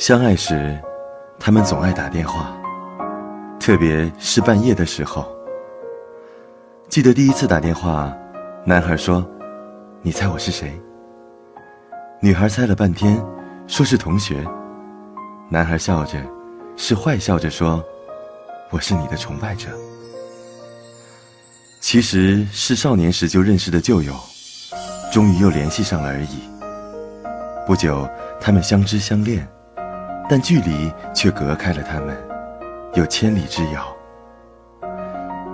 相爱时，他们总爱打电话，特别是半夜的时候。记得第一次打电话，男孩说：“你猜我是谁？”女孩猜了半天，说是同学。男孩笑着，是坏笑着说：“我是你的崇拜者。”其实是少年时就认识的旧友，终于又联系上了而已。不久，他们相知相恋。但距离却隔开了他们，有千里之遥。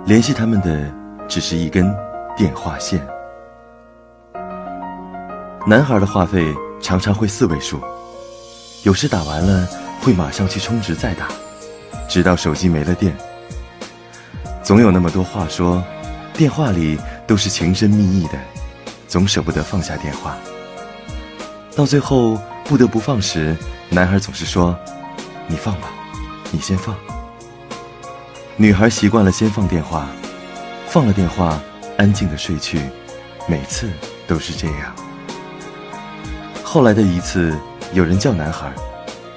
联系他们的只是一根电话线。男孩的话费常常会四位数，有时打完了会马上去充值再打，直到手机没了电。总有那么多话说，电话里都是情深蜜意的，总舍不得放下电话。到最后不得不放时。男孩总是说：“你放吧，你先放。”女孩习惯了先放电话，放了电话，安静的睡去，每次都是这样。后来的一次，有人叫男孩，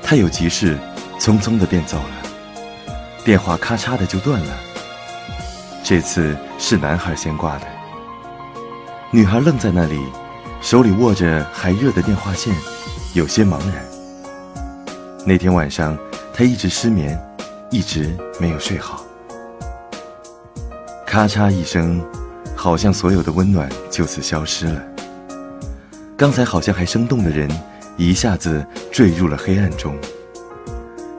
他有急事，匆匆的便走了，电话咔嚓的就断了。这次是男孩先挂的，女孩愣在那里，手里握着还热的电话线，有些茫然。那天晚上，他一直失眠，一直没有睡好。咔嚓一声，好像所有的温暖就此消失了。刚才好像还生动的人，一下子坠入了黑暗中。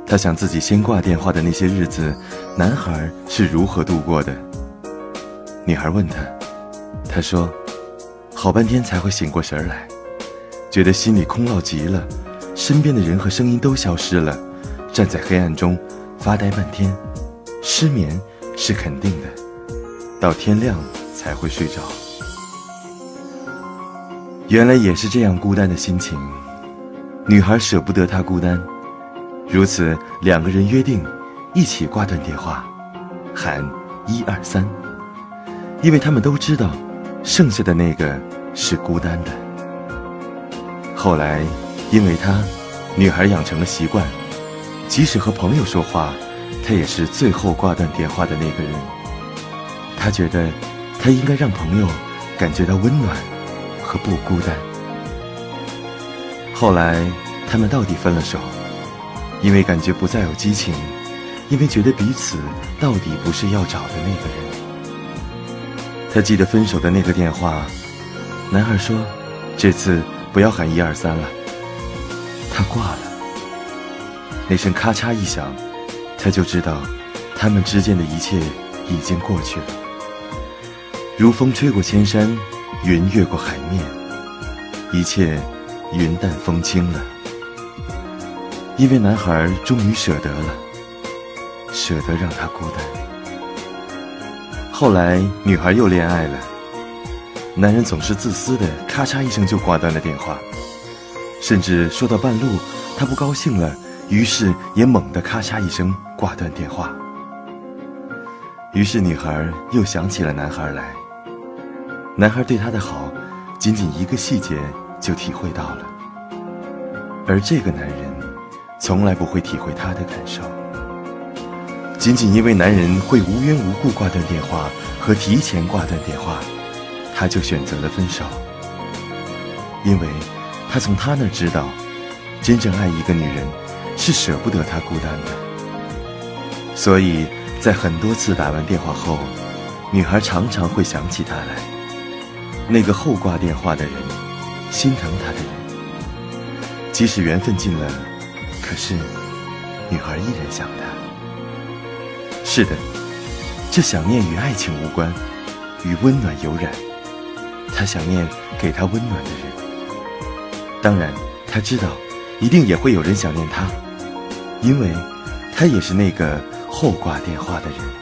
他想自己先挂电话的那些日子，男孩是如何度过的？女孩问他，他说：“好半天才会醒过神来，觉得心里空落极了。”身边的人和声音都消失了，站在黑暗中发呆半天，失眠是肯定的，到天亮才会睡着。原来也是这样孤单的心情，女孩舍不得他孤单，如此两个人约定一起挂断电话，喊一二三，因为他们都知道，剩下的那个是孤单的。后来。因为他，女孩养成了习惯，即使和朋友说话，他也是最后挂断电话的那个人。他觉得，他应该让朋友感觉到温暖和不孤单。后来，他们到底分了手，因为感觉不再有激情，因为觉得彼此到底不是要找的那个人。他记得分手的那个电话，男孩说：“这次不要喊一二三了。”他挂了，那声咔嚓一响，他就知道，他们之间的一切已经过去了。如风吹过千山，云越过海面，一切云淡风轻了。因为男孩终于舍得了，舍得让他孤单。后来女孩又恋爱了，男人总是自私的，咔嚓一声就挂断了电话。甚至说到半路，他不高兴了，于是也猛地咔嚓一声挂断电话。于是女孩又想起了男孩来。男孩对她的好，仅仅一个细节就体会到了，而这个男人从来不会体会她的感受。仅仅因为男人会无缘无故挂断电话和提前挂断电话，他就选择了分手，因为。他从他那知道，真正爱一个女人，是舍不得她孤单的。所以在很多次打完电话后，女孩常常会想起他来，那个后挂电话的人，心疼她的人。即使缘分尽了，可是女孩依然想他。是的，这想念与爱情无关，与温暖有染。他想念给他温暖的人。当然，他知道，一定也会有人想念他，因为，他也是那个后挂电话的人。